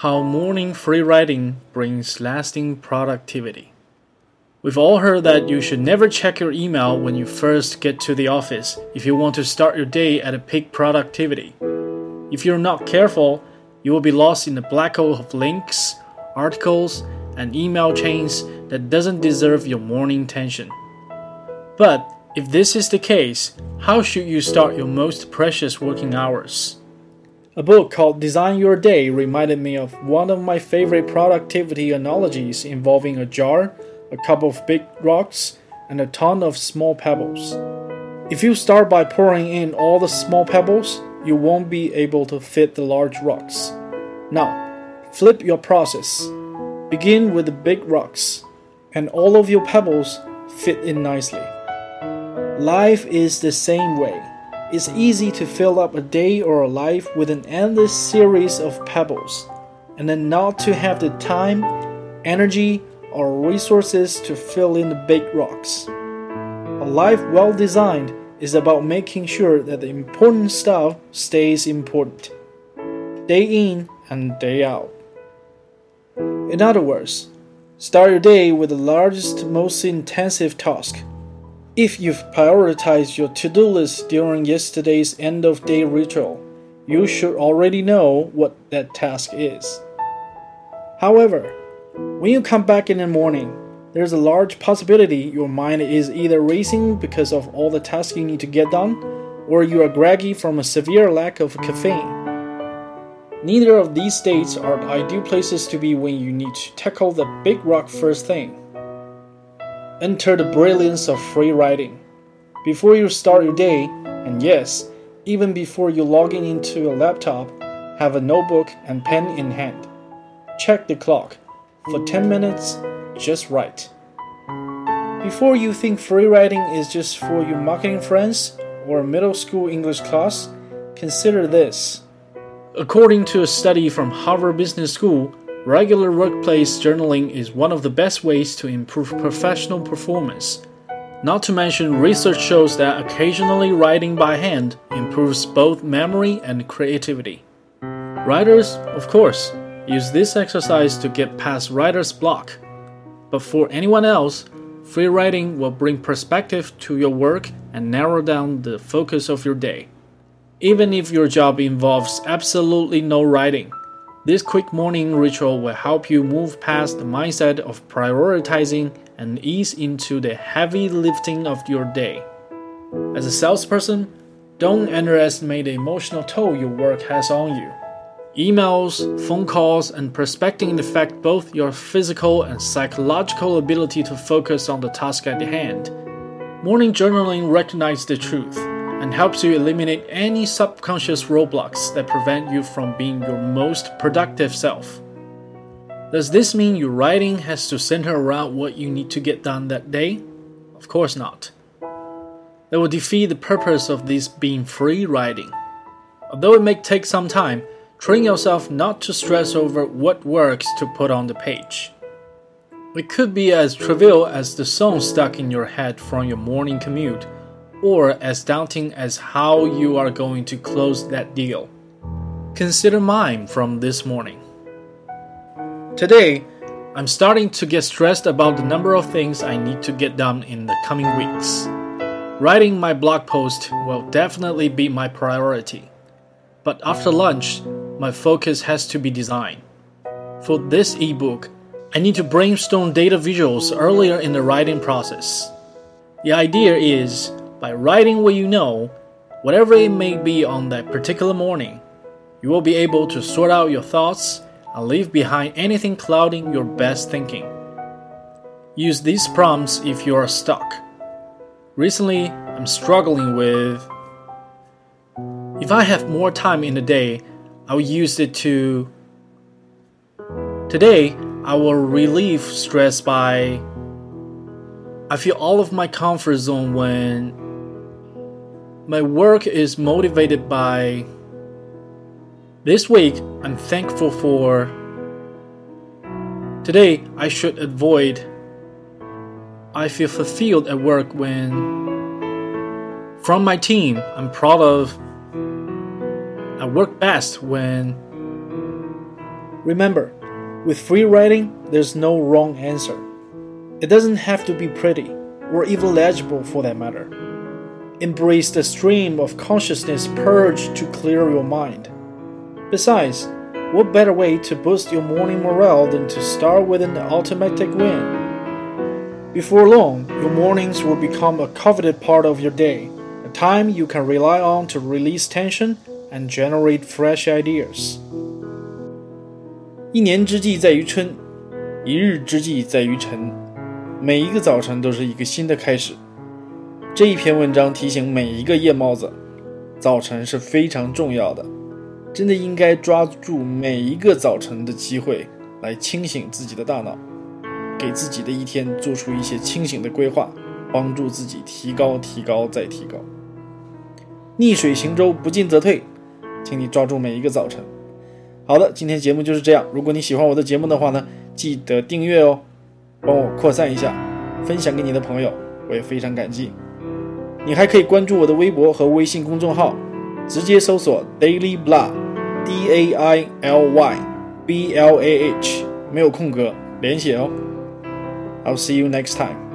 How morning free writing brings lasting productivity. We've all heard that you should never check your email when you first get to the office if you want to start your day at a peak productivity. If you're not careful, you will be lost in the black hole of links, articles, and email chains that doesn't deserve your morning attention. But if this is the case, how should you start your most precious working hours? A book called Design Your Day reminded me of one of my favorite productivity analogies involving a jar, a couple of big rocks, and a ton of small pebbles. If you start by pouring in all the small pebbles, you won't be able to fit the large rocks. Now, flip your process. Begin with the big rocks, and all of your pebbles fit in nicely. Life is the same way. It's easy to fill up a day or a life with an endless series of pebbles, and then not to have the time, energy, or resources to fill in the big rocks. A life well designed is about making sure that the important stuff stays important, day in and day out. In other words, start your day with the largest, most intensive task if you've prioritized your to do list during yesterday's end of day ritual, you should already know what that task is. However, when you come back in the morning, there's a large possibility your mind is either racing because of all the tasks you need to get done, or you are groggy from a severe lack of caffeine. Neither of these states are the ideal places to be when you need to tackle the big rock first thing. Enter the brilliance of free writing. Before you start your day, and yes, even before you log in into your laptop, have a notebook and pen in hand. Check the clock. For 10 minutes, just write. Before you think free writing is just for your marketing friends or middle school English class, consider this. According to a study from Harvard Business School, Regular workplace journaling is one of the best ways to improve professional performance. Not to mention, research shows that occasionally writing by hand improves both memory and creativity. Writers, of course, use this exercise to get past writer's block. But for anyone else, free writing will bring perspective to your work and narrow down the focus of your day. Even if your job involves absolutely no writing, this quick morning ritual will help you move past the mindset of prioritizing and ease into the heavy lifting of your day. As a salesperson, don't underestimate the emotional toll your work has on you. Emails, phone calls, and prospecting affect both your physical and psychological ability to focus on the task at hand. Morning journaling recognizes the truth and helps you eliminate any subconscious roadblocks that prevent you from being your most productive self. Does this mean your writing has to center around what you need to get done that day? Of course not. That will defeat the purpose of this being free writing. Although it may take some time, train yourself not to stress over what works to put on the page. It could be as trivial as the song stuck in your head from your morning commute or as daunting as how you are going to close that deal. Consider mine from this morning. Today, I'm starting to get stressed about the number of things I need to get done in the coming weeks. Writing my blog post will definitely be my priority. But after lunch, my focus has to be design. For this ebook, I need to brainstorm data visuals earlier in the writing process. The idea is by writing what you know, whatever it may be on that particular morning, you will be able to sort out your thoughts and leave behind anything clouding your best thinking. Use these prompts if you are stuck. Recently, I'm struggling with if I have more time in the day, I will use it to. Today, I will relieve stress by. I feel all of my comfort zone when my work is motivated by. This week, I'm thankful for. Today, I should avoid. I feel fulfilled at work when. From my team, I'm proud of. I work best when. Remember, with free writing, there's no wrong answer. It doesn't have to be pretty, or even legible for that matter. Embrace the stream of consciousness purge to clear your mind. Besides, what better way to boost your morning morale than to start with an automatic win? Before long, your mornings will become a coveted part of your day, a time you can rely on to release tension and generate fresh ideas. 一年之计在于春，一日之计在于晨。每一个早晨都是一个新的开始。 这一篇文章提醒每一个夜猫子，早晨是非常重要的。真的应该抓住每一个早晨的机会来清醒自己的大脑，给自己的一天做出一些清醒的规划，帮助自己提高、提高再提高。逆水行舟，不进则退，请你抓住每一个早晨。好的，今天节目就是这样。如果你喜欢我的节目的话呢，记得订阅哦，帮我扩散一下，分享给你的朋友，我也非常感激。你还可以关注我的微博和微信公众号，直接搜索 Daily Blah。D A I L Y B L A H，没有空格，连写哦。I'll see you next time.